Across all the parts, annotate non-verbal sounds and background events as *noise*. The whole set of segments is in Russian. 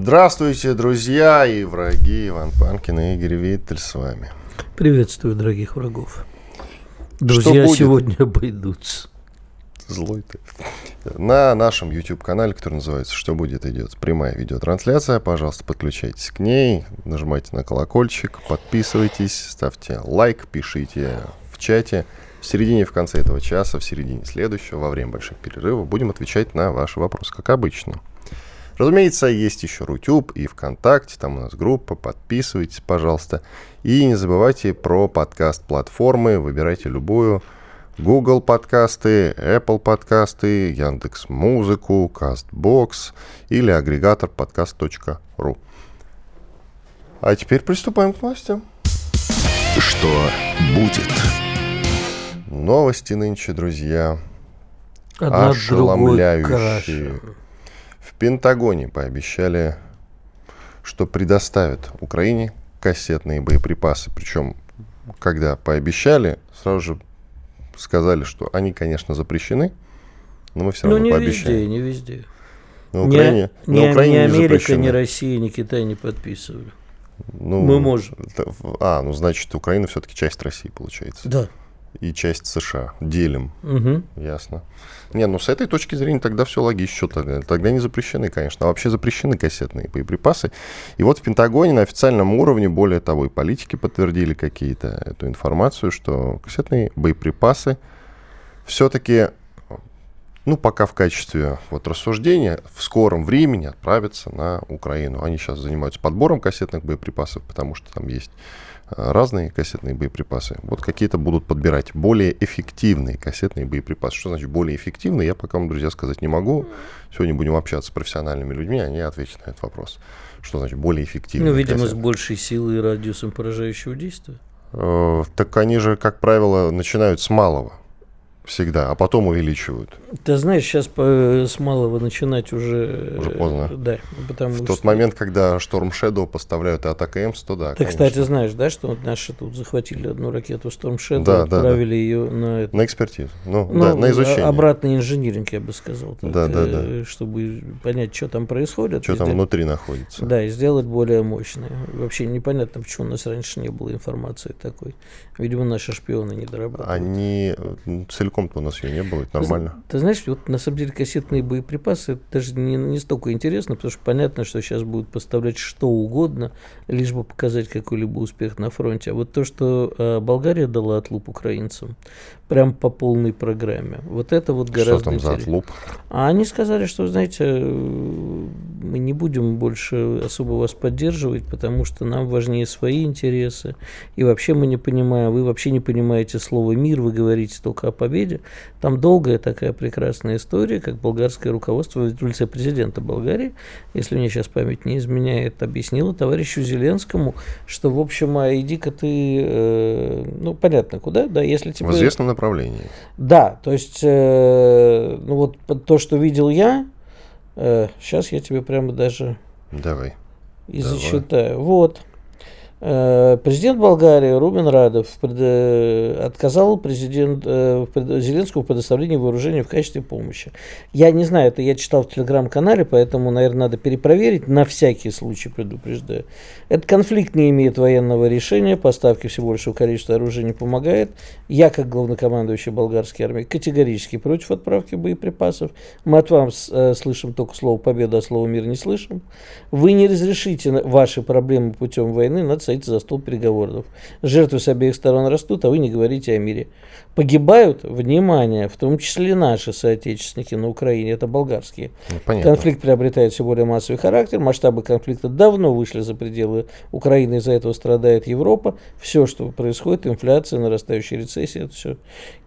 Здравствуйте, друзья и враги. Иван Панкин и Игорь Виттель с вами. Приветствую, дорогих врагов. Друзья сегодня *laughs* обойдутся. Злой ты. На нашем YouTube-канале, который называется «Что будет?» идет прямая видеотрансляция. Пожалуйста, подключайтесь к ней, нажимайте на колокольчик, подписывайтесь, ставьте лайк, пишите в чате. В середине и в конце этого часа, в середине следующего, во время больших перерывов, будем отвечать на ваши вопросы, как обычно. Разумеется, есть еще Рутюб и ВКонтакте, там у нас группа, подписывайтесь, пожалуйста. И не забывайте про подкаст-платформы, выбирайте любую. Google подкасты, Apple подкасты, Яндекс Музыку, Castbox или агрегатор подкаст.ру. А теперь приступаем к новостям. Что будет? Новости нынче, друзья, Одна ошеломляющие. В Пентагоне пообещали, что предоставят Украине кассетные боеприпасы. Причем, когда пообещали, сразу же сказали, что они, конечно, запрещены, но мы все Ну, равно не пообещаем. везде, не везде. На Украине, ни, на Украине ни не Америка, запрещено. ни Россия, ни Китай не подписывали. Ну, Мы можем. это А, ну значит, Украина все-таки часть России, получается. Да. И часть США. Делим. Мгм. Ясно. Не, ну с этой точки зрения тогда все логично. Тогда? Тогда не запрещены, конечно. А вообще запрещены кассетные боеприпасы. И вот в Пентагоне на официальном уровне, более того, и политики подтвердили какие-то эту информацию, что кассетные боеприпасы все-таки, ну, пока в качестве вот рассуждения, в скором времени отправятся на Украину. Они сейчас занимаются подбором кассетных боеприпасов, потому что там есть разные кассетные боеприпасы. Вот какие-то будут подбирать более эффективные кассетные боеприпасы. Что значит более эффективные, я пока вам, друзья, сказать не могу. Сегодня будем общаться с профессиональными людьми, они ответят на этот вопрос. Что значит более эффективные Ну, видимо, с кассеты? большей силой и радиусом поражающего действия. Э, Так они же, как правило, начинают с малого всегда, а потом увеличивают. Ты знаешь, сейчас по, с малого начинать уже... Уже поздно. э, Да, потому В что... тот момент, когда Storm Shadow поставляют и Атака Эмс, то да, Ты, конечно. кстати, знаешь, да, что наши тут захватили одну ракету Storm Shadow, Да, да, отправили ее на это, На экспертизу. Ну, Ну, да, на изучение. а- Обратный инжиниринг, я бы сказал. так, Да, да, э, Чтобы понять, что там происходит. Что там сделать- внутри находится. Да, и сделать более мощное. Вообще непонятно, почему у нас раньше не было информации такой. Видимо, наши шпионы не дорабатывают. Они э, целиком-то у нас ее не было, это Ты нормально. Ты, знаешь, вот на самом деле кассетные боеприпасы это даже не, не столько интересно, потому что понятно, что сейчас будут поставлять что угодно, лишь бы показать какой-либо успех на фронте. А вот то, что э, Болгария дала отлуп украинцам, прям по полной программе, вот это вот Что гораздо там за интереснее. отлуп? А они сказали, что, знаете, мы не будем больше особо вас поддерживать, потому что нам важнее свои интересы. И вообще мы не понимаем, вы вообще не понимаете слово «мир», вы говорите только о победе. Там долгая такая прекрасная история, как болгарское руководство в лице президента Болгарии, если мне сейчас память не изменяет, объяснило товарищу Зеленскому, что, в общем, а иди-ка ты, э, ну, понятно, куда, да, если тебе... В известном направлении. Да, то есть, э, ну вот то, что видел я, сейчас я тебе прямо даже Давай. и Давай. зачитаю. Вот. Э, Президент Болгарии Рубин Радов э, отказал президент, э, Зеленскому в предоставлении вооружения в качестве помощи. Я не знаю, это я читал в телеграм-канале, поэтому, наверное, надо перепроверить, на всякий случай предупреждаю. Этот конфликт не имеет военного решения, поставки всего большего количества оружия не помогает. Я, как главнокомандующий болгарской армии, категорически против отправки боеприпасов. Мы от вас э, слышим только слово «победа», а слово «мир» не слышим. Вы не разрешите ваши проблемы путем войны, надо садиться за стол переговоров. Жертвы с обеих сторон растут, а вы не говорите о мире. Погибают, внимание, в том числе наши соотечественники на Украине, это болгарские. Ну, Конфликт приобретает все более массовый характер, масштабы конфликта давно вышли за пределы Украины, из-за этого страдает Европа. Все, что происходит, инфляция, нарастающая рецессия, это все.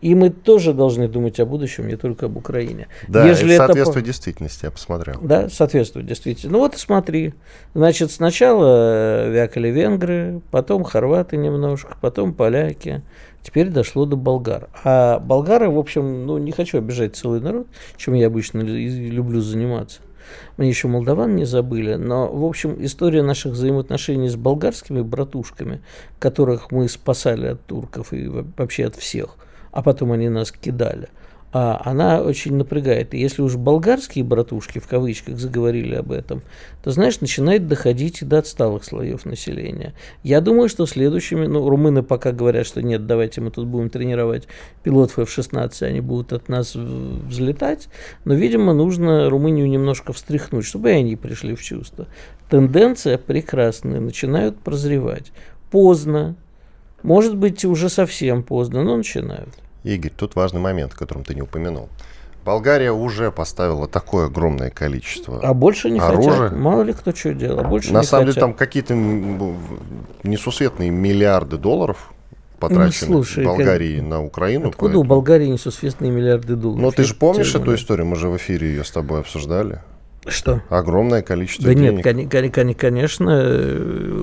И мы тоже должны думать о будущем, не только об Украине. Да, Ежели это соответствует это... действительности, я посмотрел. Да, соответствует действительности. Ну вот смотри, значит, сначала вякали венгры, потом хорваты немножко, потом поляки, Теперь дошло до болгар. А болгары, в общем, ну, не хочу обижать целый народ, чем я обычно люблю заниматься. Мне еще молдаван не забыли, но, в общем, история наших взаимоотношений с болгарскими братушками, которых мы спасали от турков и вообще от всех, а потом они нас кидали – она очень напрягает. И если уж болгарские братушки, в кавычках, заговорили об этом, то, знаешь, начинает доходить и до отсталых слоев населения. Я думаю, что следующими, ну, румыны пока говорят, что нет, давайте мы тут будем тренировать пилотов F-16, они будут от нас взлетать, но, видимо, нужно Румынию немножко встряхнуть, чтобы и они пришли в чувство. Тенденция прекрасная, начинают прозревать. Поздно, может быть, уже совсем поздно, но начинают. Игорь, тут важный момент, о котором ты не упомянул. Болгария уже поставила такое огромное количество А больше не оружия. хотят. Мало ли кто что делал. А больше На не самом хотят. деле там какие-то несусветные миллиарды долларов потрачены ну, слушай, Болгарии как... на Украину. Откуда поэтому... у Болгарии несусветные миллиарды долларов? Ну ты же помнишь эту историю? Мы же в эфире ее с тобой обсуждали. Что? Огромное количество да денег. Да нет, конечно,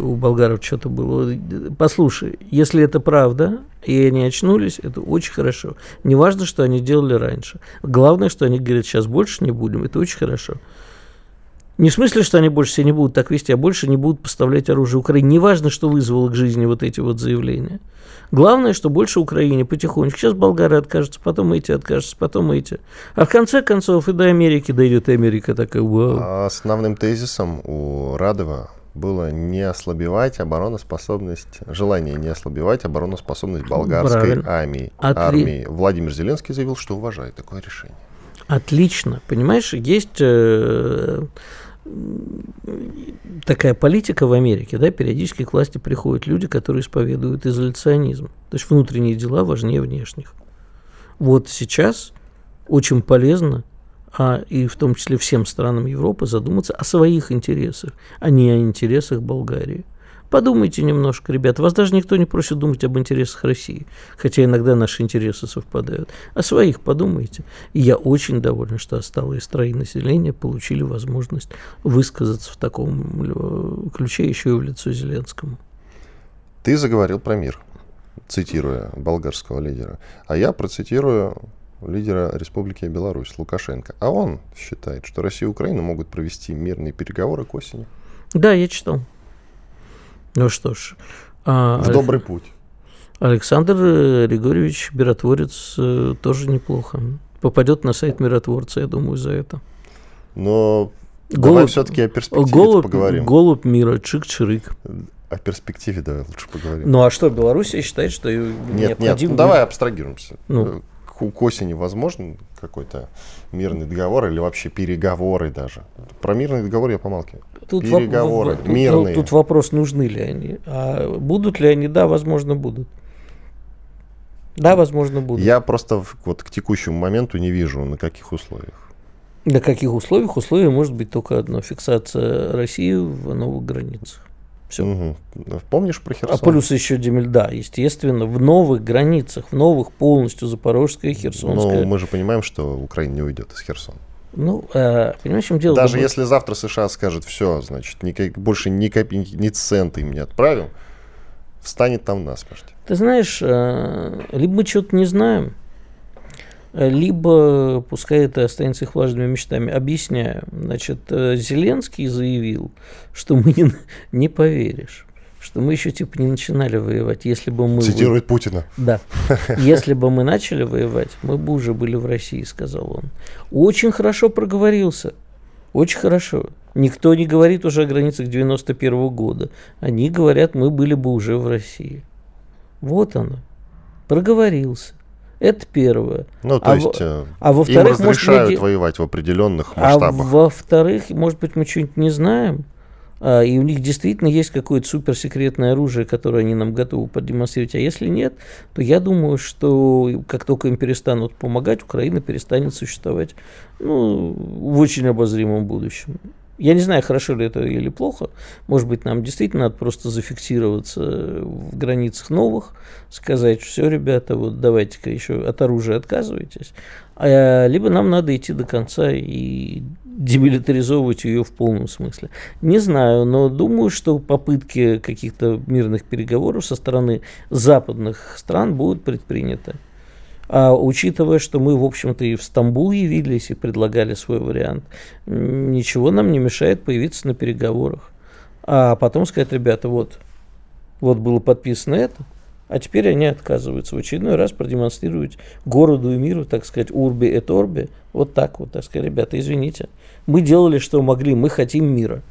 у болгаров что-то было. Послушай, если это правда, и они очнулись, это очень хорошо. Не важно, что они делали раньше. Главное, что они говорят, сейчас больше не будем, это очень хорошо. Не в смысле, что они больше себя не будут так вести, а больше не будут поставлять оружие Украине. Не важно, что вызвало к жизни вот эти вот заявления. Главное, что больше Украине потихонечку. Сейчас болгары откажутся, потом эти откажутся, потом эти. А в конце концов и до Америки дойдет Америка такая, вау. А основным тезисом у Радова было не ослабевать обороноспособность, желание не ослабевать обороноспособность болгарской Правильно. армии. Отли... армии. Владимир Зеленский заявил, что уважает такое решение. Отлично. Понимаешь, есть э, такая политика в Америке, да, периодически к власти приходят люди, которые исповедуют изоляционизм. То есть внутренние дела важнее внешних. Вот сейчас очень полезно, а и в том числе всем странам Европы, задуматься о своих интересах, а не о интересах Болгарии. Подумайте немножко, ребят. Вас даже никто не просит думать об интересах России, хотя иногда наши интересы совпадают. О своих подумайте. И я очень доволен, что осталые строи населения получили возможность высказаться в таком ключе еще и в лицо Зеленскому. Ты заговорил про мир, цитируя болгарского лидера. А я процитирую лидера Республики Беларусь Лукашенко. А он считает, что Россия и Украина могут провести мирные переговоры к осени. Да, я читал. Ну что ж. А, в добрый путь. Александр Григорьевич Миротворец э, тоже неплохо. Попадет на сайт Миротворца, я думаю, за это. Но голубь, давай все-таки о перспективе голубь, поговорим. Голубь мира, чик-чирик. О перспективе давай лучше поговорим. Ну а что, Белоруссия считает, что нет, нет, ну, давай абстрагируемся. Ну. К, осени возможен какой-то мирный договор или вообще переговоры даже? Про мирный договор я помалкиваю. Тут Переговоры, в, в, мирные. Тут, тут вопрос, нужны ли они. А будут ли они? Да, возможно, будут. Да, возможно, будут. Я просто вот к текущему моменту не вижу, на каких условиях. На каких условиях? Условие может быть только одно. Фиксация России в новых границах. Все. Угу. Помнишь про Херсон? А плюс еще Демель, да, естественно, в новых границах, в новых полностью Запорожская и Херсонская. Но мы же понимаем, что Украина не уйдет из Херсона. Ну, э, понимаешь, в чем дело? Даже если завтра США скажет, все, значит, никак, больше ни копейки, ни цента им не отправим, встанет там насмерть. Ты знаешь, э, либо мы что-то не знаем, либо, пускай это останется их влажными мечтами, объясняю. Значит, э, Зеленский заявил, что мы не, *laughs* не поверишь что мы еще типа не начинали воевать. Если бы мы... Цитирует вы... Путина. Да. *laughs* Если бы мы начали воевать, мы бы уже были в России, сказал он. Очень хорошо проговорился. Очень хорошо. Никто не говорит уже о границах 91 -го года. Они говорят, мы были бы уже в России. Вот оно. Проговорился. Это первое. Ну, то а есть, в, а во-вторых, им разрешают может воевать в определенных а масштабах. А во-вторых, может быть, мы что-нибудь не знаем, а, и у них действительно есть какое-то суперсекретное оружие, которое они нам готовы продемонстрировать. А если нет, то я думаю, что как только им перестанут помогать, Украина перестанет существовать ну, в очень обозримом будущем. Я не знаю, хорошо ли это или плохо. Может быть, нам действительно надо просто зафиксироваться в границах новых, сказать, все, ребята, вот давайте-ка еще от оружия отказывайтесь. А, либо нам надо идти до конца и демилитаризовывать ее в полном смысле. Не знаю, но думаю, что попытки каких-то мирных переговоров со стороны западных стран будут предприняты. А учитывая, что мы, в общем-то, и в Стамбул явились и предлагали свой вариант, ничего нам не мешает появиться на переговорах. А потом сказать, ребята, вот, вот было подписано это, а теперь они отказываются в очередной раз продемонстрировать городу и миру, так сказать, урби и торби, вот так вот, так сказать, ребята, извините, мы делали, что могли, мы хотим мира.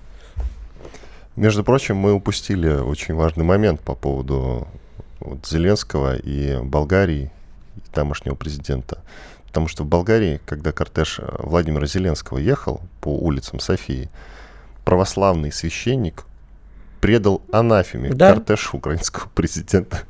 Между прочим, мы упустили очень важный момент по поводу вот, Зеленского и Болгарии, тамошнего президента. Потому что в Болгарии, когда кортеж Владимира Зеленского ехал по улицам Софии, православный священник предал анафеме да? кортеж украинского президента.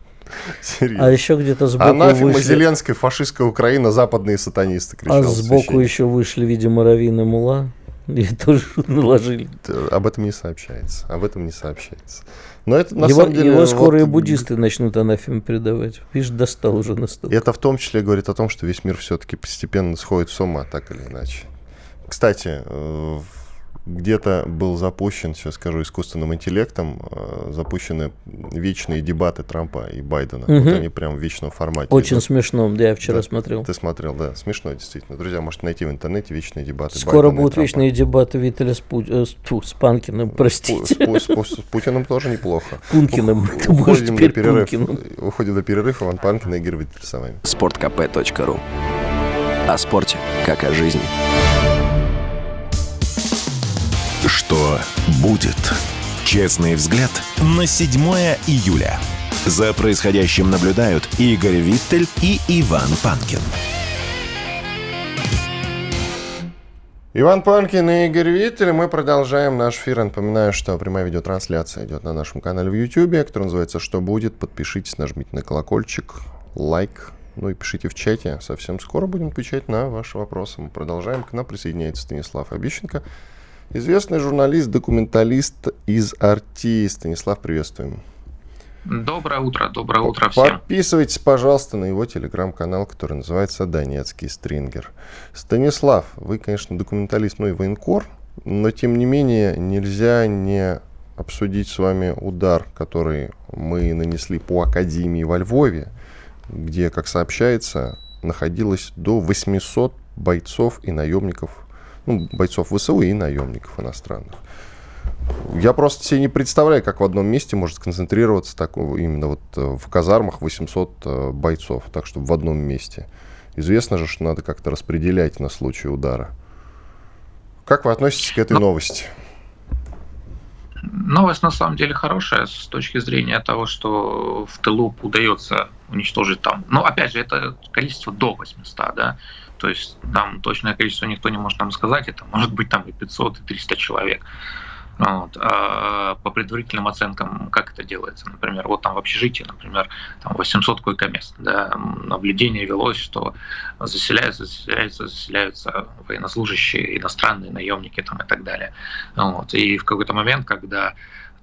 *laughs* Серьезно. А еще где-то сбоку Анафема вышли... Зеленская, фашистская Украина, западные сатанисты кричал. А сбоку еще вышли, видимо, Равин и Мула. *laughs* И тоже *laughs* наложили. Об этом не сообщается. Об этом не сообщается. Но это на его, самом деле... Его скоро вот, и буддисты начнут анафем передавать. Видишь, достал уже настолько. Это в том числе говорит о том, что весь мир все-таки постепенно сходит с ума, так или иначе. Кстати, э, где-то был запущен, сейчас скажу, искусственным интеллектом, э, запущены вечные дебаты Трампа и Байдена. Угу. Вот они прям в вечном формате. Очень идут. смешно, да, я вчера да, смотрел. Ты смотрел, да, смешно действительно. Друзья, можете найти в интернете вечные дебаты Скоро Байдена будут вечные дебаты Виталя с, Пу... э, с, с Панкиным, простите. С, с, с, с Путиным тоже неплохо. *laughs* Пункиным. Уходим до перерыва. Уходим до перерыва. Иван Панкин и Игорь Виттель с вами. Спорткп.ру О спорте, как о жизни. Что будет? Честный взгляд на 7 июля. За происходящим наблюдают Игорь Виттель и Иван Панкин. Иван Панкин и Игорь Виттель. Мы продолжаем наш эфир. Напоминаю, что прямая видеотрансляция идет на нашем канале в YouTube, который называется «Что будет?». Подпишитесь, нажмите на колокольчик, лайк, ну и пишите в чате. Совсем скоро будем отвечать на ваши вопросы. Мы продолжаем. К нам присоединяется Станислав Обещенко. Известный журналист, документалист из Арти. Станислав, приветствуем. Доброе утро, доброе утро всем. Подписывайтесь, пожалуйста, на его телеграм-канал, который называется «Донецкий стрингер». Станислав, вы, конечно, документалист, ну и военкор, но, тем не менее, нельзя не обсудить с вами удар, который мы нанесли по Академии во Львове, где, как сообщается, находилось до 800 бойцов и наемников ну, бойцов ВСУ и наемников иностранных. Я просто себе не представляю, как в одном месте может сконцентрироваться так, именно вот э, в казармах 800 э, бойцов, так что в одном месте. Известно же, что надо как-то распределять на случай удара. Как вы относитесь к этой ну, новости? Новость на самом деле хорошая с точки зрения того, что в тылу удается уничтожить там. Но опять же, это количество до 800, да. То есть там точное количество никто не может нам сказать, это может быть там и 500, и 300 человек. Вот. А по предварительным оценкам, как это делается? Например, вот там в общежитии, например, там 800 койко-мест. Да, наблюдение велось, что заселяются, заселяются, заселяются военнослужащие, иностранные наемники там, и так далее. Вот. И в какой-то момент, когда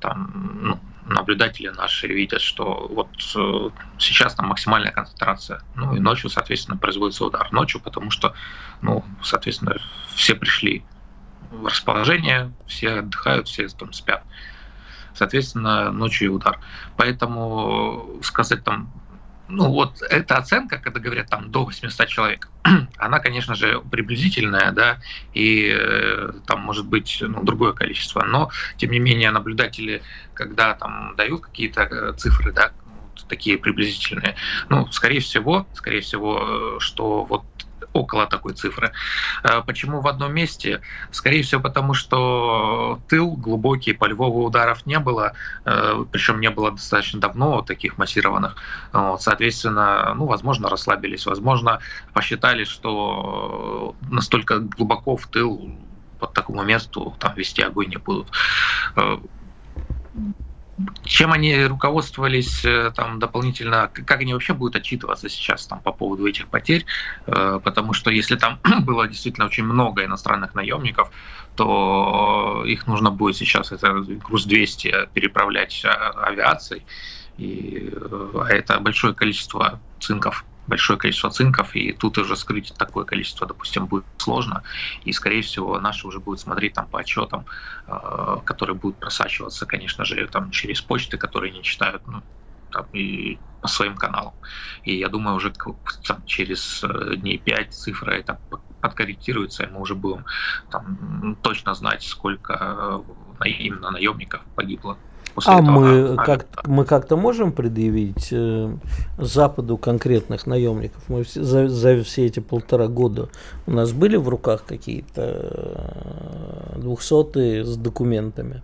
там, ну, наблюдатели наши видят, что вот э, сейчас там максимальная концентрация. Ну и ночью, соответственно, производится удар. Ночью, потому что, ну, соответственно, все пришли в расположение, все отдыхают, все там спят. Соответственно, ночью и удар. Поэтому сказать там ну вот эта оценка, когда говорят там до 800 человек, *clears throat* она, конечно же, приблизительная, да, и э, там может быть ну, другое количество, но тем не менее наблюдатели, когда там дают какие-то э, цифры, да, такие приблизительные, ну, скорее всего, скорее всего, э, что вот около такой цифры. А почему в одном месте? Скорее всего, потому что тыл глубокий, по Львову ударов не было, э, причем не было достаточно давно таких массированных. Соответственно, ну, возможно, расслабились, возможно, посчитали, что настолько глубоко в тыл по такому месту там вести огонь не будут. Э, чем они руководствовались э, там дополнительно, как они вообще будут отчитываться сейчас там по поводу этих потерь, э, потому что если там *clears throat* было действительно очень много иностранных наемников, то их нужно будет сейчас это груз 200 переправлять а, авиацией, и а это большое количество цинков большое количество цинков, и тут уже скрыть такое количество, допустим, будет сложно. И, скорее всего, наши уже будут смотреть там по отчетам, э, которые будут просачиваться, конечно же, там через почты, которые не читают, ну, там, и по своим каналам. И я думаю, уже там, через э, дней 5 цифра это подкорректируется, и мы уже будем там, точно знать, сколько э, именно наемников погибло После а этого мы, как, мы как-то можем предъявить э, Западу конкретных наемников? Мы все, за, за все эти полтора года у нас были в руках какие-то двухсотые с документами?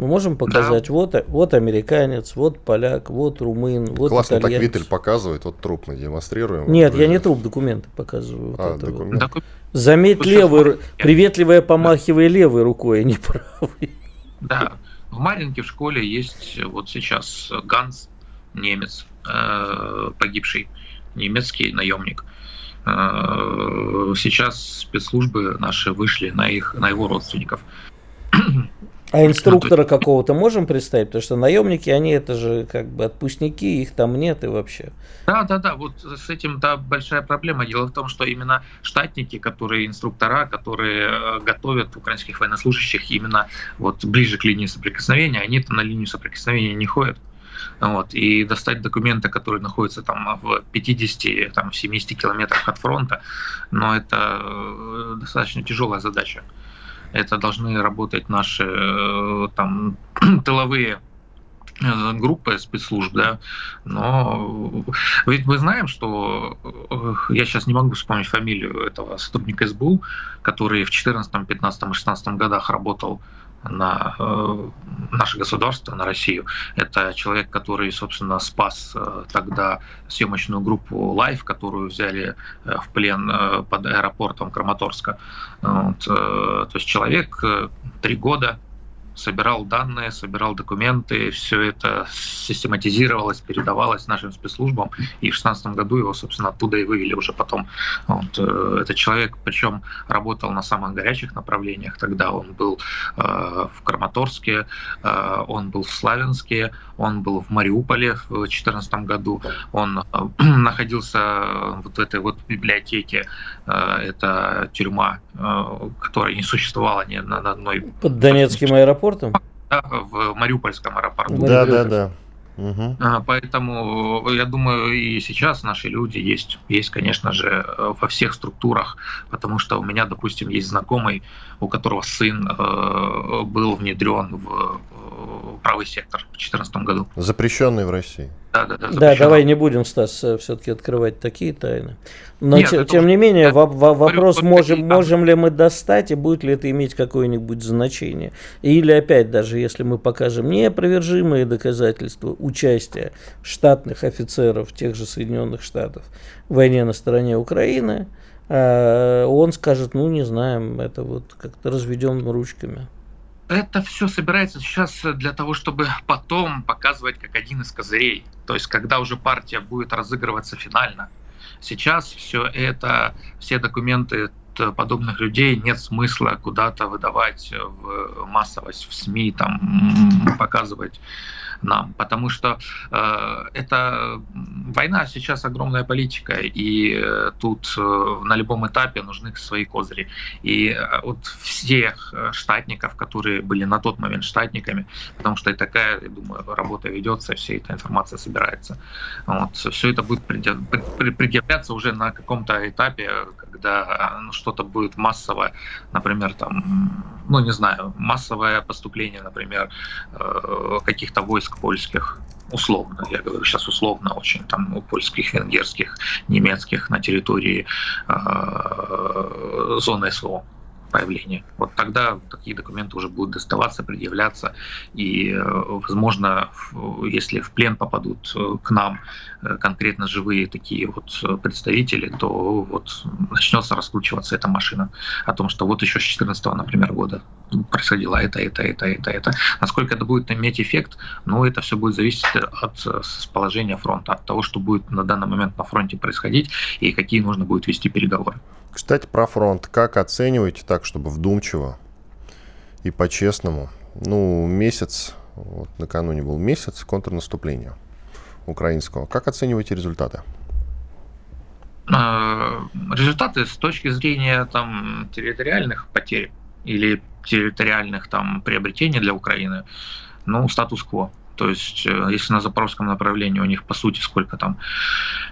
Мы можем показать, да. вот, вот американец, вот поляк, вот румын, вот Классно итальянец. так Витель показывает, вот труп мы демонстрируем. Нет, я не труп, документы показываю. А, вот документ. вот. Заметь левый, приветливое помахивая левой рукой, а не правой. Да, в Маринке в школе есть вот сейчас Ганс, немец, э, погибший, немецкий наемник. Э, сейчас спецслужбы наши вышли на, их, на его родственников. *clears throat* А инструктора какого-то можем представить? Потому что наемники, они это же как бы отпускники, их там нет и вообще. Да, да, да, вот с этим да, большая проблема. Дело в том, что именно штатники, которые инструктора, которые э, готовят украинских военнослужащих именно вот ближе к линии соприкосновения, они-то на линию соприкосновения не ходят. Вот, и достать документы, которые находятся там в 50, там, 70 километрах от фронта, но это э, достаточно тяжелая задача это должны работать наши э, там *clears throat* тыловые э, группы спецслужб, да, но ведь мы знаем, что э, я сейчас не могу вспомнить фамилию этого сотрудника СБУ, который в 14, 15, 16 годах работал на э, наше государство, на Россию. Это человек, который, собственно, спас э, тогда съемочную группу Life, которую взяли э, в плен под аэропортом Краматорска. Вот, то есть человек три года собирал данные, собирал документы, все это систематизировалось, передавалось нашим спецслужбам, и в 2016 году его, собственно, оттуда и вывели уже потом. Вот, э, этот человек, причем работал на самых горячих направлениях, тогда он был э, в Краматорске, э, он был в Славянске, он был в Мариуполе в 2014 году, он э, *clears throat* находился вот в этой вот библиотеке, э, это тюрьма, э, которая не существовала ни на одной... Под Донецким аэропортом? Аэропортом? Да, в Мариупольском аэропорту. Да, да, да. Угу. Поэтому я думаю, и сейчас наши люди есть, есть, конечно же, во всех структурах, потому что у меня, допустим, есть знакомый, у которого сын э, был внедрен в правый сектор в 2014 году. Запрещенный в России. Да, да, да, да давай не будем, Стас, э, все-таки открывать такие тайны. Но Нет, тем, тем не менее, да, во- вопрос, можем, можем ли мы достать и будет ли это иметь какое-нибудь значение. Или опять, даже если мы покажем неопровержимые доказательства участия штатных офицеров тех же Соединенных Штатов в войне на стороне Украины, э, он скажет, ну не знаем, это вот как-то разведем ручками это все собирается сейчас для того, чтобы потом показывать как один из козырей. То есть, когда уже партия будет разыгрываться финально. Сейчас все это, все документы подобных людей нет смысла куда-то выдавать в массовость в СМИ, там показывать нам, потому что э, это война сейчас огромная политика, и э, тут э, на любом этапе нужны свои козыри. И э, вот всех э, штатников, которые были на тот момент штатниками, потому что и такая, я думаю, работа ведется, вся эта информация собирается. Вот, все это будет предъявляться уже на каком-то этапе, когда ну, что-то будет массовое, например, там, ну не знаю, массовое поступление, например, э, каких-то войск польских, условно, я говорю сейчас условно очень, там у польских, венгерских, немецких на территории э, зоны СВО. появления. Вот тогда такие документы уже будут доставаться, предъявляться, и, э, возможно, если в плен попадут к нам конкретно живые такие вот представители, то вот начнется раскручиваться эта машина о том, что вот еще с 2014, например, года происходило это, это, это, это, это. Насколько это будет иметь эффект, ну, это все будет зависеть от положения фронта, от того, что будет на данный момент на фронте происходить и какие нужно будет вести переговоры. Кстати, про фронт. Как оцениваете так, чтобы вдумчиво и по-честному? Ну, месяц, вот накануне был месяц контрнаступления украинского. Как оцениваете результаты? А, результаты с точки зрения там, территориальных потерь или территориальных там, приобретений для Украины, ну, статус-кво. То есть, э, если на запорожском направлении у них, по сути, сколько там,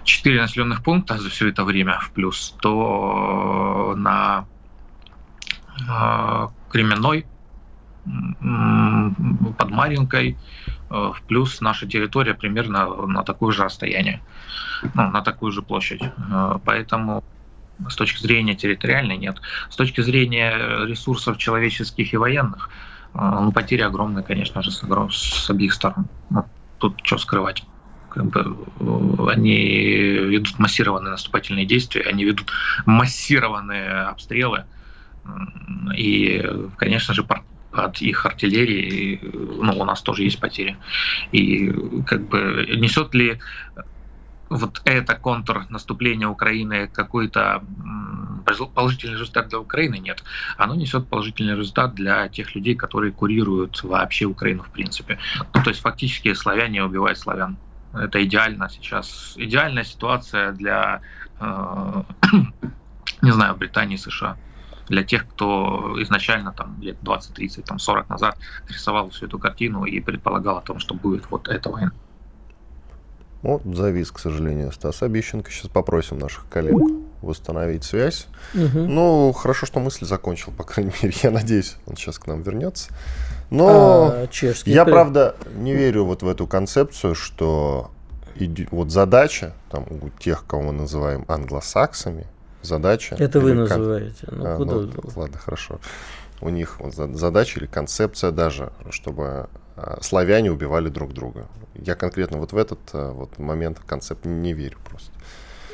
4 населенных пункта за все это время в плюс, то на э, Кременной, под Маринкой, э, плюс наша территория примерно на такое же расстояние, ну, на такую же площадь. Поэтому с точки зрения территориальной нет. С точки зрения ресурсов человеческих и военных – а, ну, потери огромные, конечно же, с, с обеих сторон. Ну, тут что скрывать. Как бы, э, они ведут массированные наступательные действия, они ведут массированные обстрелы. И, конечно же, от их артиллерии, ну, у нас тоже есть потери. И как бы несет ли вот это контрнаступление Украины какой-то положительный результат для Украины нет. Оно несет положительный результат для тех людей, которые курируют вообще Украину в принципе. Ну, то есть фактически славяне убивают славян. Это идеально сейчас. Идеальная ситуация для, э, *clears throat* не знаю, Британии, США для тех, кто изначально там лет 20, 30, там 40 назад рисовал всю эту картину и предполагал о том, что будет вот эта война. Вот завис, к сожалению, Стас Обещенко. Сейчас попросим наших коллег восстановить связь. Угу. Ну, хорошо, что мысль закончил, по крайней мере. Я надеюсь, он сейчас к нам вернется. Но а, чешский я, правда, не верю вот в эту концепцию, что вот задача там, у тех, кого мы называем англосаксами, задача... Это вы называете. Ну, а, куда ну, ладно, хорошо. У них задача или концепция даже, чтобы а, славяне убивали друг друга. Я конкретно вот в этот а, вот момент, концепт не верю просто.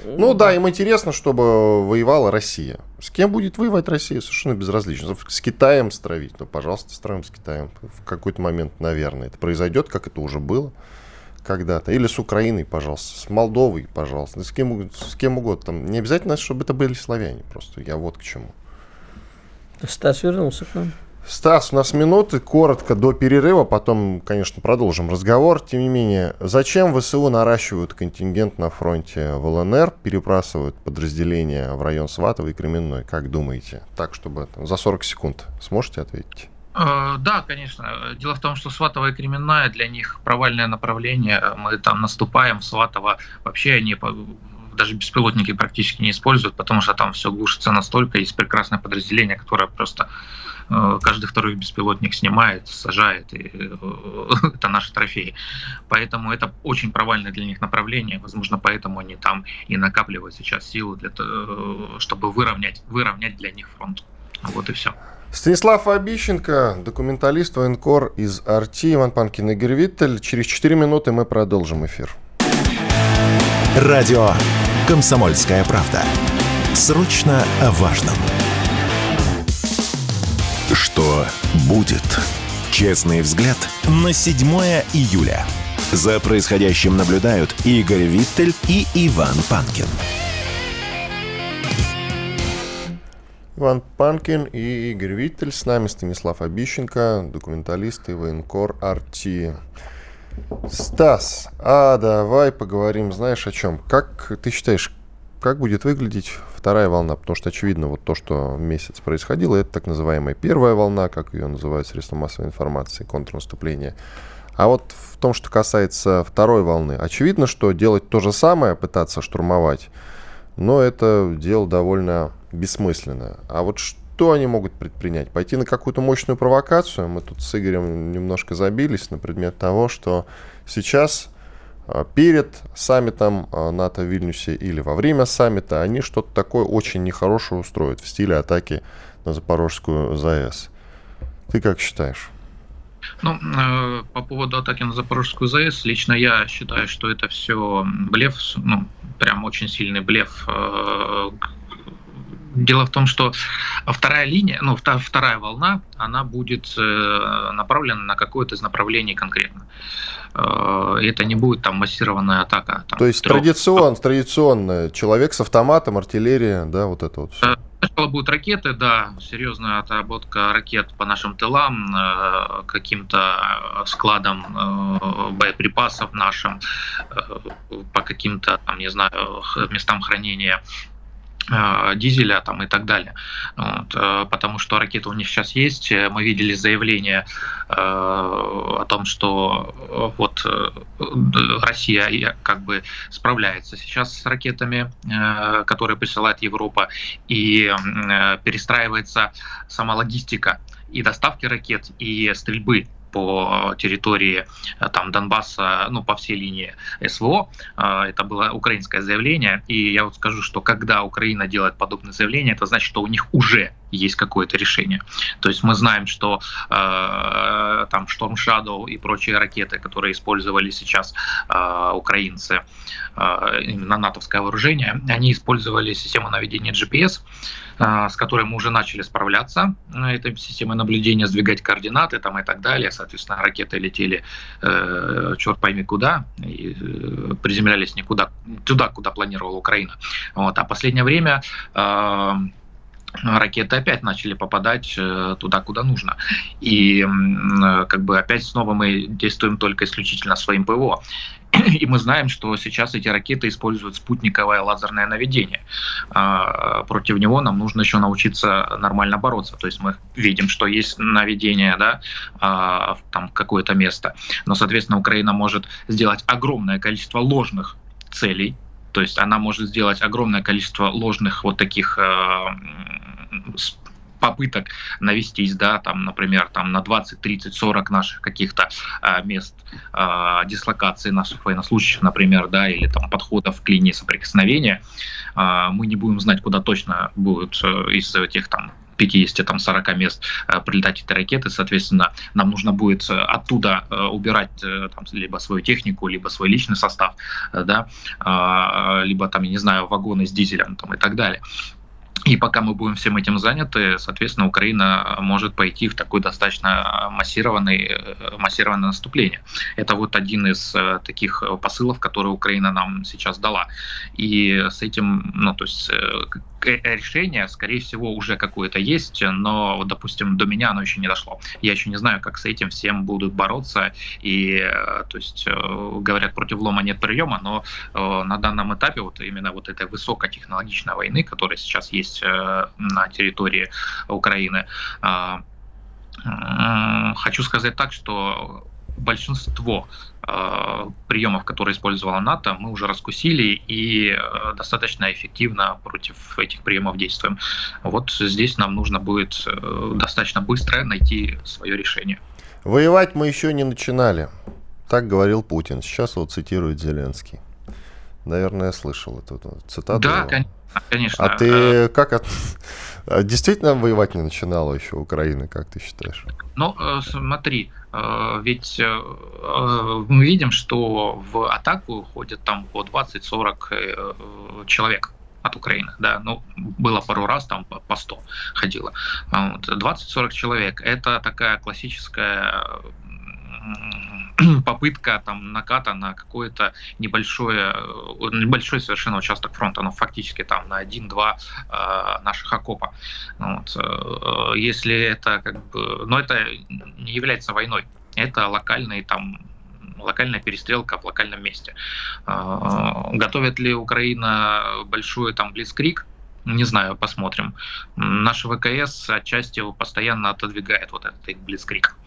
Ну да, им интересно, чтобы воевала Россия. С кем будет воевать Россия, совершенно безразлично. С Китаем стравить, ну, пожалуйста, стравим с Китаем. В какой-то момент, наверное, это произойдет, как это уже было когда-то. Или с Украиной, пожалуйста, с Молдовой, пожалуйста, с кем, с кем угодно. Там, не обязательно, чтобы это были славяне, просто я вот к чему. Стас вернулся к нам. Стас, у нас минуты, коротко до перерыва, потом, конечно, продолжим разговор. Тем не менее, зачем ВСУ наращивают контингент на фронте в ЛНР, перебрасывают подразделения в район Сватова и Кременной? Как думаете? Так, чтобы там, за 40 секунд сможете ответить? Э, да, конечно. Дело в том, что Сватово и Кременная для них провальное направление. Мы там наступаем Сватово. Вообще они даже беспилотники практически не используют, потому что там все глушится настолько. Есть прекрасное подразделение, которое просто Э, каждый второй беспилотник снимает, сажает, и э, *laughs* это наши трофеи. Поэтому это очень провальное для них направление, возможно, поэтому они там и накапливают сейчас силы, для того, чтобы выровнять, выровнять для них фронт. Вот и все. Станислав Обищенко, документалист, военкор из Арти, Иван Панкин, Игорь Виттель. Через 4 минуты мы продолжим эфир. Радио «Комсомольская правда». Срочно о важном. Что будет? Честный взгляд на 7 июля. За происходящим наблюдают Игорь Виттель и Иван Панкин. Иван Панкин и Игорь Виттель. С нами Станислав Обищенко, документалист и военкор Арти. Стас, а давай поговорим, знаешь, о чем? Как ты считаешь, как будет выглядеть вторая волна? Потому что, очевидно, вот то, что месяц происходило, это так называемая первая волна, как ее называют средства массовой информации, контрнаступление. А вот в том, что касается второй волны, очевидно, что делать то же самое, пытаться штурмовать, но это дело довольно бессмысленное. А вот что они могут предпринять? Пойти на какую-то мощную провокацию? Мы тут с Игорем немножко забились на предмет того, что сейчас перед саммитом НАТО в Вильнюсе или во время саммита, они что-то такое очень нехорошее устроят в стиле атаки на Запорожскую ЗАЭС. Ты как считаешь? Ну, э, по поводу атаки на Запорожскую ЗАЭС, лично я считаю, что это все блеф, ну, прям очень сильный блеф. Э, дело в том, что вторая линия, ну, вторая волна, она будет э, направлена на какое-то из направлений конкретно. Э, это не будет там массированная атака. Там, То есть трех... традицион, традиционно человек с автоматом, артиллерия, да, вот это вот все. Э, сначала будут ракеты, да, серьезная отработка ракет по нашим тылам, каким-то складам боеприпасов нашим, по каким-то, там, не знаю, местам хранения дизеля там и так далее. Вот, э, потому что ракеты у них сейчас есть. Мы видели заявление э, о том, что вот Россия как бы справляется сейчас с ракетами, которые присылает Европа, и перестраивается сама логистика и доставки ракет, и стрельбы по территории э, там, Донбасса, ну, по всей линии СВО. Э, это было украинское заявление. И я вот скажу, что когда Украина делает подобное заявление, это значит, что у них уже есть какое-то решение. То есть мы знаем, что э, там Storm Shadow и прочие ракеты, которые использовали сейчас э, украинцы, э, именно натовское вооружение, они использовали систему наведения GPS, с которой мы уже начали справляться, э, этой системой наблюдения, сдвигать координаты там и так далее. Соответственно, ракеты летели э, черт пойми куда, и э, приземлялись никуда, туда, куда планировала Украина. Вот. А последнее время э, ракеты опять начали попадать э, туда, куда нужно. И как бы опять снова мы действуем только исключительно своим ПВО. *clears throat* И мы знаем, что сейчас эти ракеты используют спутниковое лазерное наведение. А, против него нам нужно еще научиться нормально бороться. То есть мы видим, что есть наведение да, а, в там какое-то место. Но, соответственно, Украина может сделать огромное количество ложных целей, то есть она может сделать огромное количество ложных вот таких э, попыток навестись, да, там, например, там на 20, 30, 40 наших каких-то э, мест э, дислокации наших военнослужащих, например, да, или там подходов к линии соприкосновения, э, мы не будем знать, куда точно будут э, из этих там 50-40 мест э, прилетать эти ракеты, соответственно, нам нужно будет э, оттуда э, убирать там, либо свою технику, либо свой личный состав, да, а, либо там, я не знаю, вагоны с дизелем там, и так далее. И пока мы будем всем этим заняты, соответственно, Украина может пойти в такое достаточно массированное, массированное наступление. Это вот один из таких посылов, которые Украина нам сейчас дала. И с этим, ну, то есть решение, скорее всего, уже какое-то есть, но, допустим, до меня оно еще не дошло. Я еще не знаю, как с этим всем будут бороться. И, э, то есть, говорят, против лома нет приема, но на данном этапе вот именно вот этой высокотехнологичной войны, которая сейчас есть э, на территории Украины. Хочу сказать так, что большинство э, приемов, которые использовала НАТО, мы уже раскусили и э, достаточно эффективно против этих приемов действуем. Вот здесь нам нужно будет достаточно быстро найти свое решение. Воевать мы еще не начинали. Так говорил Путин. Сейчас вот цитирует Зеленский. Наверное, я слышал эту цитату. Да, конечно конечно. А ты э, как от... *laughs* действительно воевать не начинала еще Украина, как ты считаешь? Ну, э, смотри, э, ведь мы видим, что в атаку ходят там по 20-40 человек от Украины, да, ну, было пару раз там по 100 ходило. Вот, 20-40 человек, это такая классическая *clears throat* попытка там наката на какое-то небольшое, э, небольшой совершенно участок фронта, но фактически там на один-два э, наших окопа. Вот. Э, если это как бы, но это не является войной, это локальный там локальная перестрелка в локальном месте. Э, готовит ли Украина большой там блицкрик? Не знаю, посмотрим. Наши ВКС отчасти постоянно отодвигает вот этот блицкрик. А,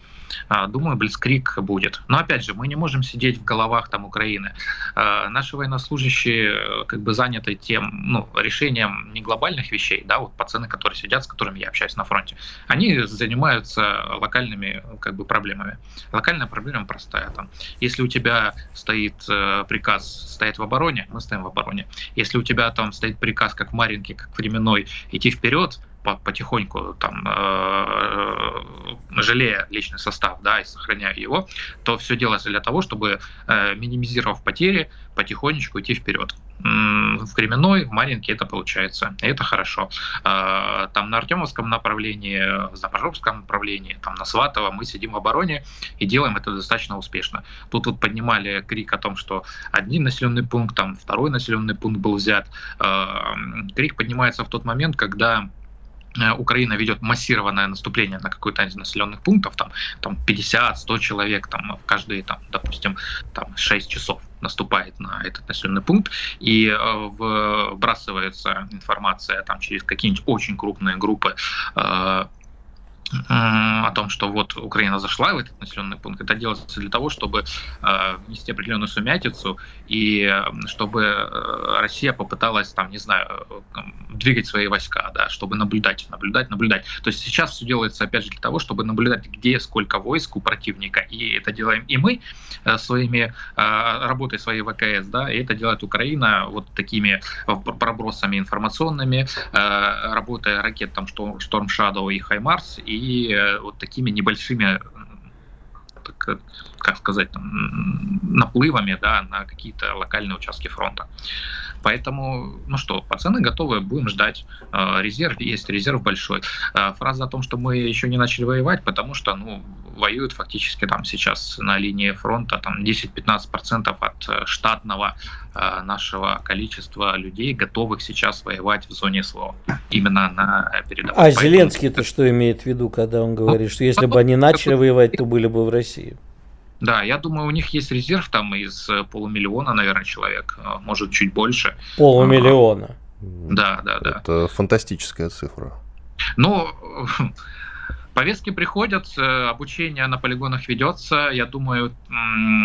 думаю, Блицкрик будет. Но опять же, мы не можем сидеть в головах там Украины. А, наши военнослужащие э, как бы заняты тем, ну, решением не глобальных вещей, да, вот пацаны, которые сидят, с которыми я общаюсь на фронте, они занимаются локальными как бы проблемами. Локальная проблема простая. Там, если у тебя стоит э, приказ стоять в обороне, мы стоим в обороне. Если у тебя там стоит приказ, как в Маринке, как временной, идти вперед, потихоньку там э, жалея личный состав, да, и сохраняя его, то все делается для того, чтобы э, минимизировав потери, потихонечку идти вперед. В Кременной, в Маринке это получается, и это хорошо. Э, там на Артемовском направлении, в Запорожском направлении, там на Сватово мы сидим в обороне и делаем это достаточно успешно. Тут вот поднимали крик о том, что один населенный пункт, там второй населенный пункт был взят. Крик поднимается в тот момент, когда Э, Украина ведет массированное наступление на какой-то из населенных пунктов, там, там 50-100 человек там, в каждые, там, допустим, там, 6 часов наступает на этот населенный пункт, и э, вбрасывается информация там, через какие-нибудь очень крупные группы э, о том, что вот Украина зашла в этот населенный пункт, это делается для того, чтобы э, внести определенную сумятицу и э, чтобы э, Россия попыталась, там, не знаю, двигать свои войска, да, чтобы наблюдать, наблюдать, наблюдать. То есть сейчас все делается, опять же, для того, чтобы наблюдать, где сколько войск у противника, и это делаем и мы своими работой своей ВКС, да, и это делает Украина вот такими пробросами информационными, работая ракет там Storm Shadow и HIMARS, и и э, вот такими небольшими так, э, как сказать, там, наплывами да, на какие-то локальные участки фронта. Поэтому, ну что, пацаны готовы, будем ждать. Э, резерв есть, резерв большой. Фраза о том, что мы еще не начали воевать, потому что, ну, воюют фактически там сейчас на линии фронта там 10-15% от штатного нашего количества людей, готовых сейчас воевать в зоне СВО. Именно на передовой. А Зеленский-то что имеет в виду, когда он говорит, что если бы они начали воевать, то были бы в России? Да, я думаю, у них есть резерв там из полумиллиона, наверное, человек, может, чуть больше. Полумиллиона. Да, да, да. Это фантастическая цифра. Ну, *laughs* Повестки приходят, э, обучение на полигонах ведется. Я думаю,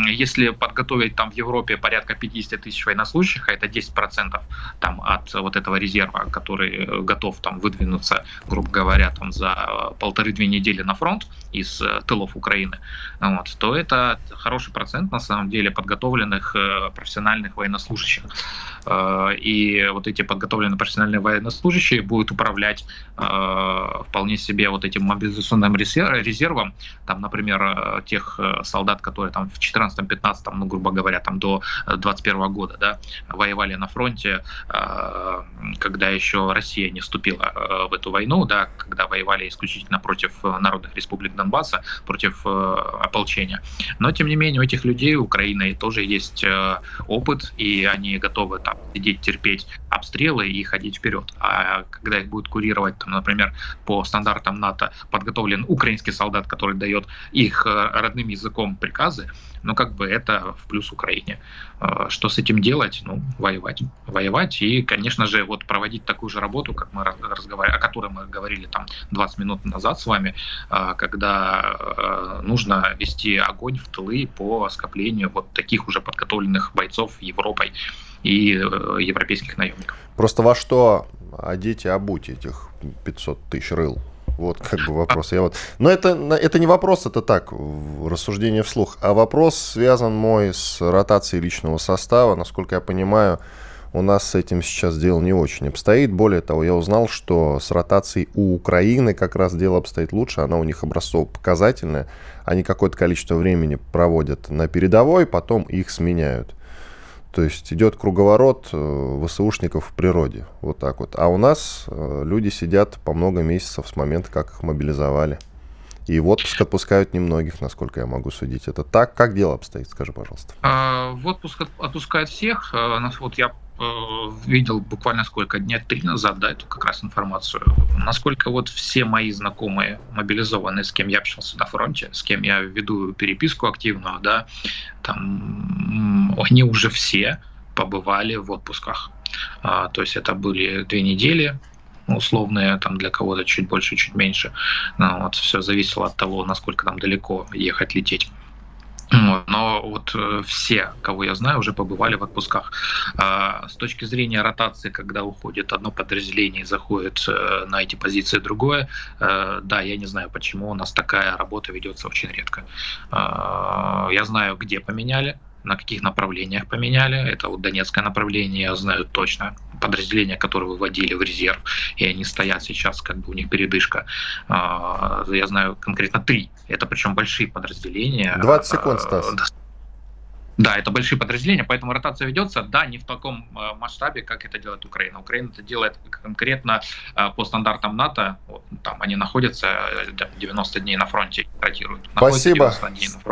если подготовить там в Европе порядка 50 тысяч военнослужащих, а это 10% там от вот этого резерва, который э, готов там выдвинуться, грубо говоря, там за полторы-две недели на фронт из э, тылов Украины, вот, то это хороший процент на самом деле подготовленных профессиональных военнослужащих. И вот эти подготовленные профессиональные военнослужащие будут управлять вполне себе вот этим мобилизационным мобилизационным резервом, там, например, э, тех э, солдат, которые там в 14-15, ну, грубо говоря, там до 21 э, года, да, воевали на фронте, когда еще Россия не вступила в эту войну, да, когда воевали исключительно против народных республик Донбасса, против ополчения. Но, тем не менее, у этих людей Украины тоже есть опыт, и они готовы там сидеть, терпеть обстрелы и ходить вперед. А когда их будут курировать, там, например, по стандартам НАТО подготовлен украинский солдат, который дает их э, родным языком приказы, но как бы это в плюс Украине. Э, что с этим делать? Ну, воевать. Воевать и, конечно же, вот проводить такую же работу, как мы разговаривали, о которой мы говорили там 20 минут назад с вами, э, когда нужно вести огонь в тылы по скоплению вот таких уже подготовленных бойцов Европой и европейских наемников. Просто во что одеть и обуть этих 500 тысяч рыл? Вот как бы вопрос. Я вот... Но это, это не вопрос, это так, рассуждение вслух. А вопрос связан мой с ротацией личного состава. Насколько я понимаю, у нас с этим сейчас дело не очень обстоит. Более того, я узнал, что с ротацией у Украины как раз дело обстоит лучше. Она у них образцово показательная. Они какое-то количество времени проводят на передовой, потом их сменяют. То есть идет круговорот э, ВСУшников в природе. Вот так вот. А у нас э, люди сидят по много месяцев с момента, как их мобилизовали. И в отпуск отпускают немногих, насколько я могу судить. Это так? Как дело обстоит? Скажи, пожалуйста. А, в отпуск отпускают всех. Э, вот я видел буквально сколько, дня три назад, да, эту как раз информацию. Насколько вот все мои знакомые мобилизованные, с кем я общался на фронте, с кем я веду переписку активную, да, там они уже все побывали в отпусках. А, то есть это были две недели, условные, там для кого-то чуть больше, чуть меньше. Ну, вот все зависело от того, насколько там далеко ехать, лететь. Но вот э, все, кого я знаю, уже побывали в отпусках. А, с точки зрения ротации, когда уходит одно подразделение и заходит э, на эти позиции другое, э, да, я не знаю, почему у нас такая работа ведется очень редко. А, я знаю, где поменяли, на каких направлениях поменяли. Это вот Донецкое направление, я знаю точно. Подразделения, которые выводили в резерв, и они стоят сейчас, как бы у них передышка. А, я знаю конкретно три. Это причем большие подразделения. 20 секунд, Стас. Да, это большие подразделения, поэтому ротация ведется, да, не в таком э, масштабе, как это делает Украина. Украина это делает конкретно э, по стандартам НАТО, вот, там они находятся 90 э, дней на фронте, ротируют. Спасибо.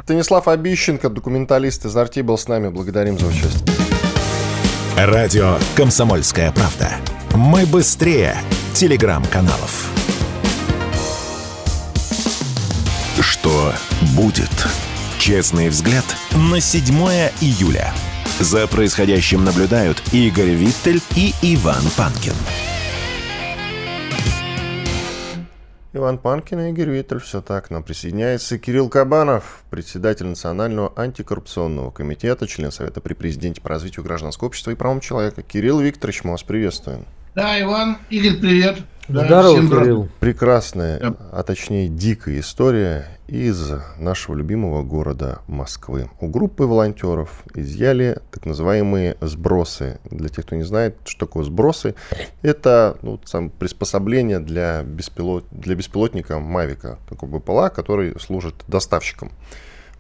Станислав Обищенко, документалист из Арти, был с нами, благодарим за участие. Радио «Комсомольская правда». Мы быстрее телеграм-каналов. Что будет? Честный взгляд на 7 июля. За происходящим наблюдают Игорь Виттель и Иван Панкин. Иван Панкин и Игорь Виттель. Все так. Нам присоединяется Кирилл Кабанов, председатель Национального антикоррупционного комитета, член Совета при президенте по развитию гражданского общества и правам человека. Кирилл Викторович, мы вас приветствуем. Да, Иван, Игорь, привет. Да, Здорово, Кирилл. Прекрасная, да. а точнее дикая история из нашего любимого города Москвы. У группы волонтеров изъяли так называемые сбросы. Для тех, кто не знает, что такое сбросы, это ну, сам приспособление для, беспилот, для беспилотника Мавика, такой БПЛА, который служит доставщиком.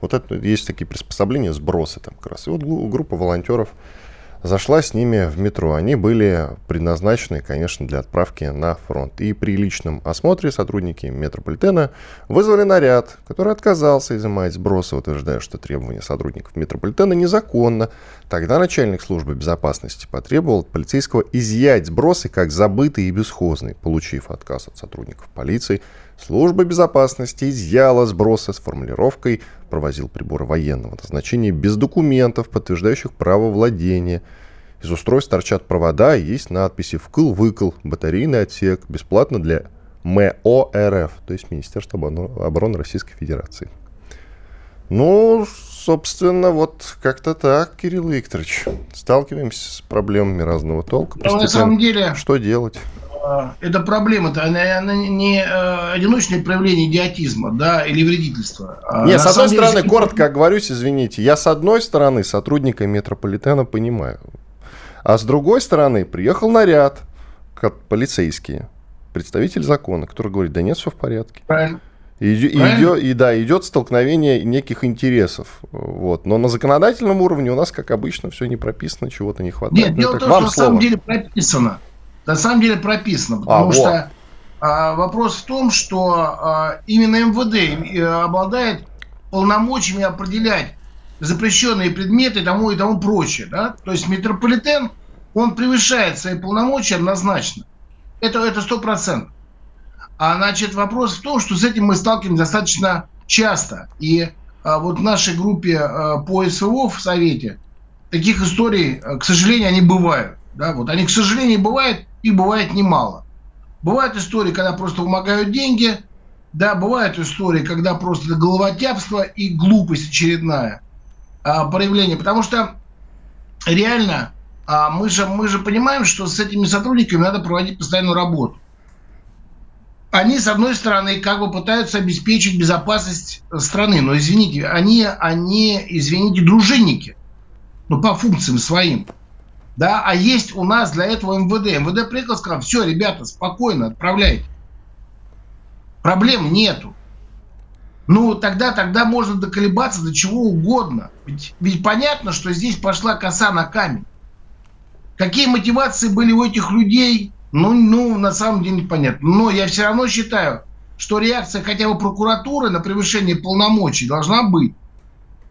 Вот это есть такие приспособления, сбросы там как раз. И вот группа волонтеров зашла с ними в метро. Они были предназначены, конечно, для отправки на фронт. И при личном осмотре сотрудники метрополитена вызвали наряд, который отказался изымать сбросы, утверждая, что требования сотрудников метрополитена незаконно. Тогда начальник службы безопасности потребовал от полицейского изъять сбросы как забытые и бесхозные. Получив отказ от сотрудников полиции, служба безопасности изъяла сбросы с формулировкой провозил приборы военного назначения без документов, подтверждающих право владения. Из устройств торчат провода и есть надписи «Вкл-выкл», «Батарейный отсек», бесплатно для МО РФ, то есть Министерство обороны Российской Федерации. Ну, собственно, вот как-то так, Кирилл Викторович. Сталкиваемся с проблемами разного толка. Но на самом деле... Что делать? А, эта проблема-то, она, она не э, одиночное проявление идиотизма, да, или вредительства. А Нет, с одной деле, стороны, коротко оговорюсь, извините, я с одной стороны сотрудника метрополитена понимаю, а с другой стороны приехал наряд, как полицейские, представитель закона, который говорит, да нет, все в порядке. Правильно. И, идет, и да, идет столкновение неких интересов. Вот. Но на законодательном уровне у нас, как обычно, все не прописано, чего-то не хватает. Нет, ну, дело в том, что на самом деле прописано на самом деле прописано, потому а, что а, вопрос в том, что а, именно МВД обладает полномочиями определять запрещенные предметы и тому и тому прочее. Да? То есть метрополитен, он превышает свои полномочия однозначно. Это это сто процентов. А значит вопрос в том, что с этим мы сталкиваемся достаточно часто. И а, вот в нашей группе а, по СВО в Совете таких историй, а, к сожалению, они бывают. Да, вот они, к сожалению, бывают их бывает немало. Бывают истории, когда просто вымогают деньги, да, бывают истории, когда просто головотяпство и глупость очередная а, проявление. Потому что реально а, мы, же, мы же понимаем, что с этими сотрудниками надо проводить постоянную работу. Они, с одной стороны, как бы пытаются обеспечить безопасность страны. Но, извините, они, они извините, дружинники. Ну, по функциям своим да, а есть у нас для этого МВД. МВД приехал сказал, все, ребята, спокойно, отправляйте. Проблем нету. Ну, тогда, тогда можно доколебаться до чего угодно. Ведь, ведь понятно, что здесь пошла коса на камень. Какие мотивации были у этих людей, ну, ну, на самом деле непонятно. Но я все равно считаю, что реакция хотя бы прокуратуры на превышение полномочий должна быть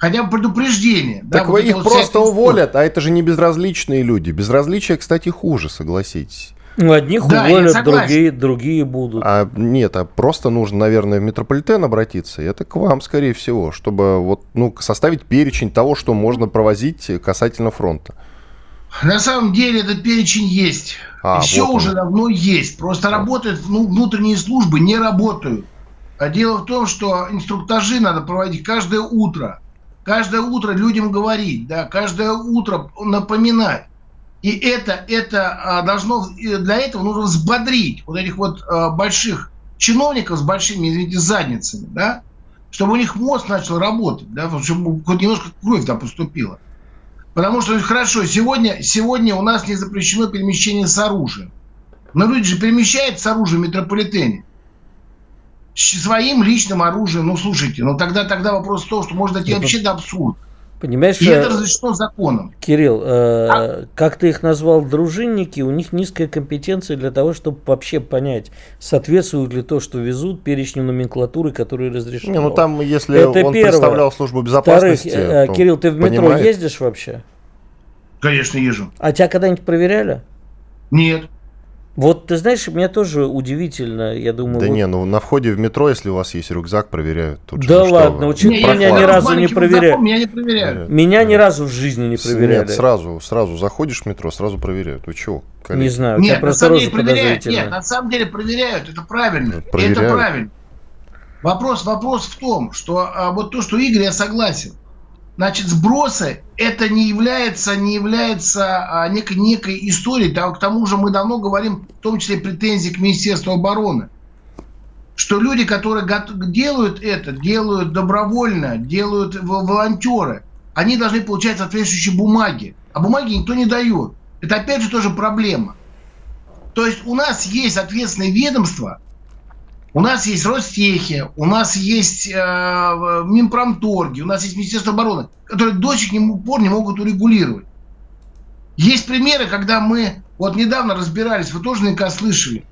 хотя бы предупреждение. Так да, вы вот их вот просто уволят, а это же не безразличные люди. Безразличие, кстати, хуже, согласитесь. Ну, одних да, уволят, другие, другие будут. А нет, а просто нужно, наверное, в метрополитен обратиться. И это к вам, скорее всего, чтобы вот, ну, составить перечень того, что можно провозить касательно фронта. На самом деле этот перечень есть. А, и все вот уже давно есть. Просто да. работают, ну, внутренние службы не работают. А дело в том, что инструктажи надо проводить каждое утро. Каждое утро людям говорить, да, каждое утро напоминать. И это, это а, должно, для этого нужно взбодрить вот этих вот а, больших чиновников с большими, извините, задницами, да, чтобы у них мозг начал работать, да, чтобы хоть немножко кровь там поступила. Потому что, хорошо, сегодня, сегодня у нас не запрещено перемещение с оружием. Но люди же перемещаются с оружием в метрополитене. Своим личным оружием. Ну, слушайте, ну тогда, тогда вопрос в том, что может дойти вообще до абсурда. Понимаешь, и это разрешено законом. Кирилл, э, а? как ты их назвал, дружинники, у них низкая компетенция для того, чтобы вообще понять, соответствует ли то, что везут, перечню номенклатуры, которые разрешены. Не, ну там, если это он первое. представлял службу безопасности. Вторых, э, Кирилл, ты в метро понимает. ездишь вообще? Конечно, езжу. А тебя когда-нибудь проверяли? Нет. Вот ты знаешь, мне тоже удивительно, я думаю. Да вот... не, ну на входе в метро, если у вас есть рюкзак, проверяют. Тут да же, ладно, учи, не, меня ни разу не проверяют. Меня не проверяют. Меня ни разу в жизни не проверяли. Нет, сразу, сразу заходишь в метро, сразу проверяют. Вы чего? Коллеги? Не знаю, у тебя нет, просто рожа проверяют, Нет, на самом деле проверяют, это правильно. Проверяют. Это правильно. Вопрос, вопрос в том, что а, вот то, что Игорь, я согласен. Значит, сбросы это не является, не является а, некой, некой историей. Там, к тому же мы давно говорим, в том числе претензии к Министерству обороны, что люди, которые делают это, делают добровольно, делают волонтеры, они должны получать соответствующие бумаги. А бумаги никто не дает. Это опять же тоже проблема. То есть у нас есть ответственные ведомства, у нас есть Ростехи, у нас есть э, Минпромторги, у нас есть Министерство обороны, которые до сих пор не могут урегулировать. Есть примеры, когда мы, вот недавно разбирались, вы тоже наверняка слышали,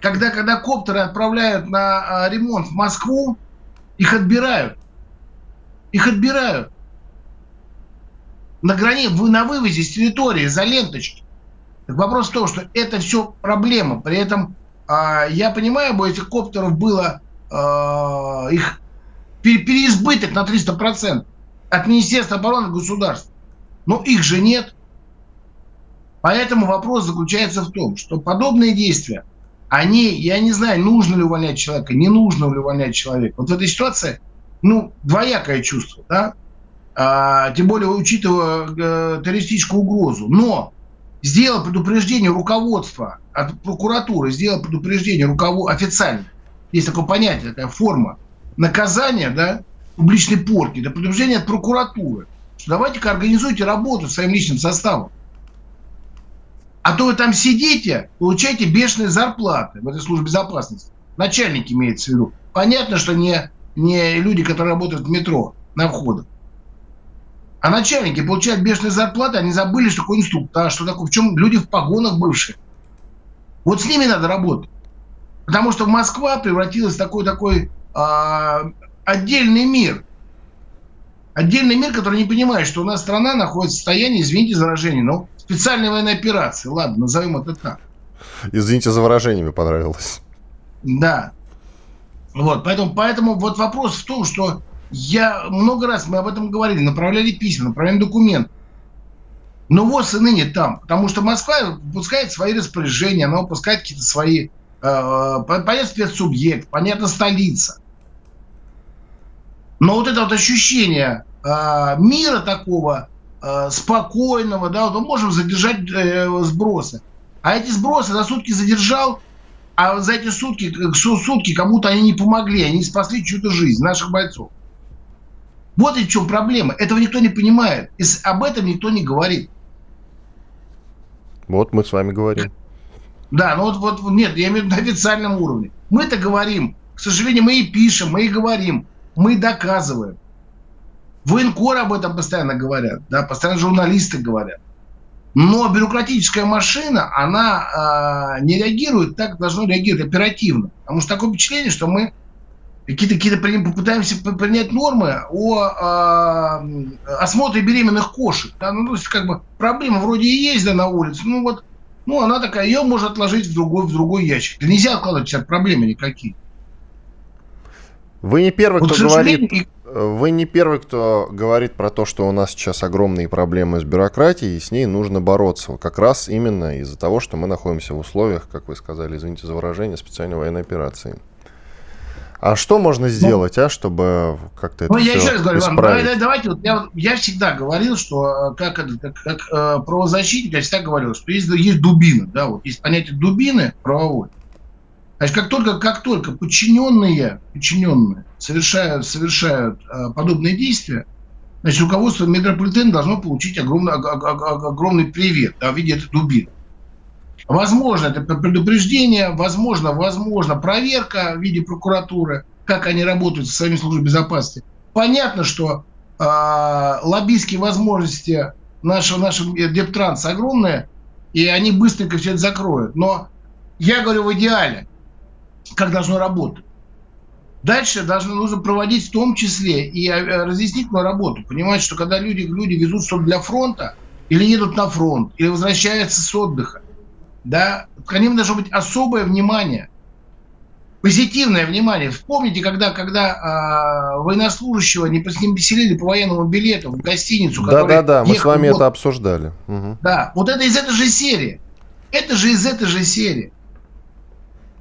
когда, когда коптеры отправляют на э, ремонт в Москву, их отбирают. Их отбирают. На грани, на вывозе с территории, за ленточки. Так вопрос в том, что это все проблема. При этом а, я понимаю, бы этих коптеров было а, их переизбыток на 300% от Министерства обороны государства. Но их же нет. Поэтому вопрос заключается в том, что подобные действия, они, я не знаю, нужно ли увольнять человека, не нужно ли увольнять человека. Вот в этой ситуации, ну, двоякое чувство, да, а, тем более учитывая э, террористическую угрозу. Но сделал предупреждение руководства от прокуратуры, сделал предупреждение руковод... официально. Есть такое понятие, такая форма наказания, да, публичной порки, это предупреждение от прокуратуры. Что давайте-ка организуйте работу своим личным составом. А то вы там сидите, получаете бешеные зарплаты в этой службе безопасности. Начальник имеется в виду. Понятно, что не, не люди, которые работают в метро на входах. А начальники получают бешеные зарплаты, они забыли, что такое инструктаж, что такое, в чем люди в погонах бывшие. Вот с ними надо работать. Потому что Москва превратилась в такой, такой а, отдельный мир. Отдельный мир, который не понимает, что у нас страна находится в состоянии, извините за выражение, но специальной военной операции. Ладно, назовем это так. Извините за выражение, мне понравилось. Да. Вот, поэтому, поэтому вот вопрос в том, что я много раз, мы об этом говорили, направляли письма, направляли документы. Но ВОЗ и ныне там, потому что Москва выпускает свои распоряжения, она выпускает какие-то свои, э, понятно, спецсубъект, понятно, столица. Но вот это вот ощущение э, мира такого, э, спокойного, да, вот мы можем задержать э, сбросы. А эти сбросы за сутки задержал, а за эти сутки, сутки кому-то они не помогли, они спасли чью-то жизнь, наших бойцов. Вот и в чем проблема. Этого никто не понимает. И об этом никто не говорит. Вот мы с вами говорим. Да, ну вот, вот нет, я имею в виду на официальном уровне. Мы-то говорим. К сожалению, мы и пишем, мы и говорим, мы доказываем. Военкоры об этом постоянно говорят, да, постоянно журналисты говорят. Но бюрократическая машина, она э, не реагирует так, должно реагировать оперативно. Потому что такое впечатление, что мы какие-то какие попытаемся принять нормы о э, осмотре беременных кошек. Да? Ну, то есть, как бы проблема вроде и есть да, на улице, ну вот, ну она такая, ее можно отложить в другой, в другой ящик. Да нельзя откладывать сейчас проблемы никакие. Вы не первый, вот, кто говорит вы не первый, кто говорит про то, что у нас сейчас огромные проблемы с бюрократией, и с ней нужно бороться. Как раз именно из-за того, что мы находимся в условиях, как вы сказали, извините за выражение, специальной военной операции. А что можно ну, сделать, ну, а, чтобы как-то это Ну, я еще раз говорю, вам, давайте, давайте вот я, я всегда говорил, что э, как, как, как э, правозащитник, я всегда говорил, что есть, есть дубина, да, вот есть понятие дубины правовой. Значит, как только, как только подчиненные, подчиненные совершают, совершают э, подобные действия, значит, руководство метрополитена должно получить огромный, огромный привет да, в виде этой дубины. Возможно, это предупреждение, возможно, возможно, проверка в виде прокуратуры, как они работают со своими службами безопасности. Понятно, что э, лоббистские возможности нашего, нашего Дептранса огромные, и они быстренько все это закроют. Но я говорю в идеале, как должно работать. Дальше должно, нужно проводить в том числе и э, разъяснительную работу. Понимать, что когда люди, люди везут что-то для фронта, или едут на фронт, или возвращаются с отдыха, да, к ним должно быть особое внимание, позитивное внимание. Вспомните, когда, когда э, военнослужащего не, с ним поселили по военному билету в гостиницу. Да, да, да, мы с вами год. это обсуждали. Угу. Да, вот это из этой же серии. Это же из этой же серии.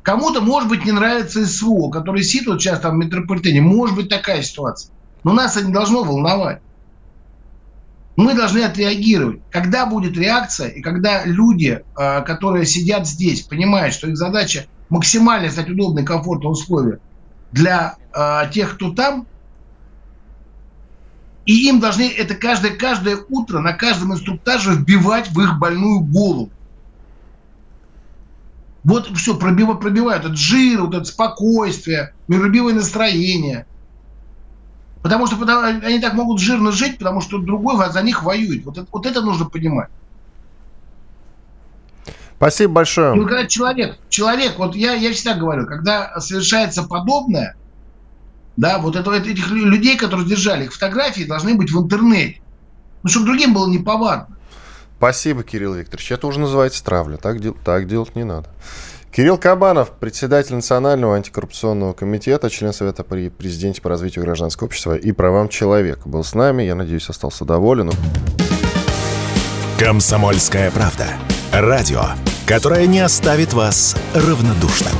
Кому-то, может быть, не нравится СВО, который сидит вот сейчас там в метрополитене. Может быть такая ситуация. Но нас это не должно волновать мы должны отреагировать. Когда будет реакция, и когда люди, а, которые сидят здесь, понимают, что их задача максимально стать удобные, комфортные условия для а, тех, кто там, и им должны это каждое, каждое утро на каждом инструктаже вбивать в их больную голову. Вот все, пробивают, пробивают этот жир, вот это спокойствие, миролюбивое настроение – Потому что они так могут жирно жить, потому что другой за них воюет. Вот это, вот это нужно понимать. Спасибо большое. Ну, когда человек, человек, вот я, я всегда говорю, когда совершается подобное, да, вот это, этих людей, которые держали их фотографии, должны быть в интернете. Ну, чтобы другим было неповадно. Спасибо, Кирилл Викторович. Это уже называется травля. Так, так делать не надо. Кирилл Кабанов, председатель Национального антикоррупционного комитета, член Совета при президенте по развитию гражданского общества и правам человека, был с нами. Я надеюсь, остался доволен. Комсомольская правда. Радио, которое не оставит вас равнодушным.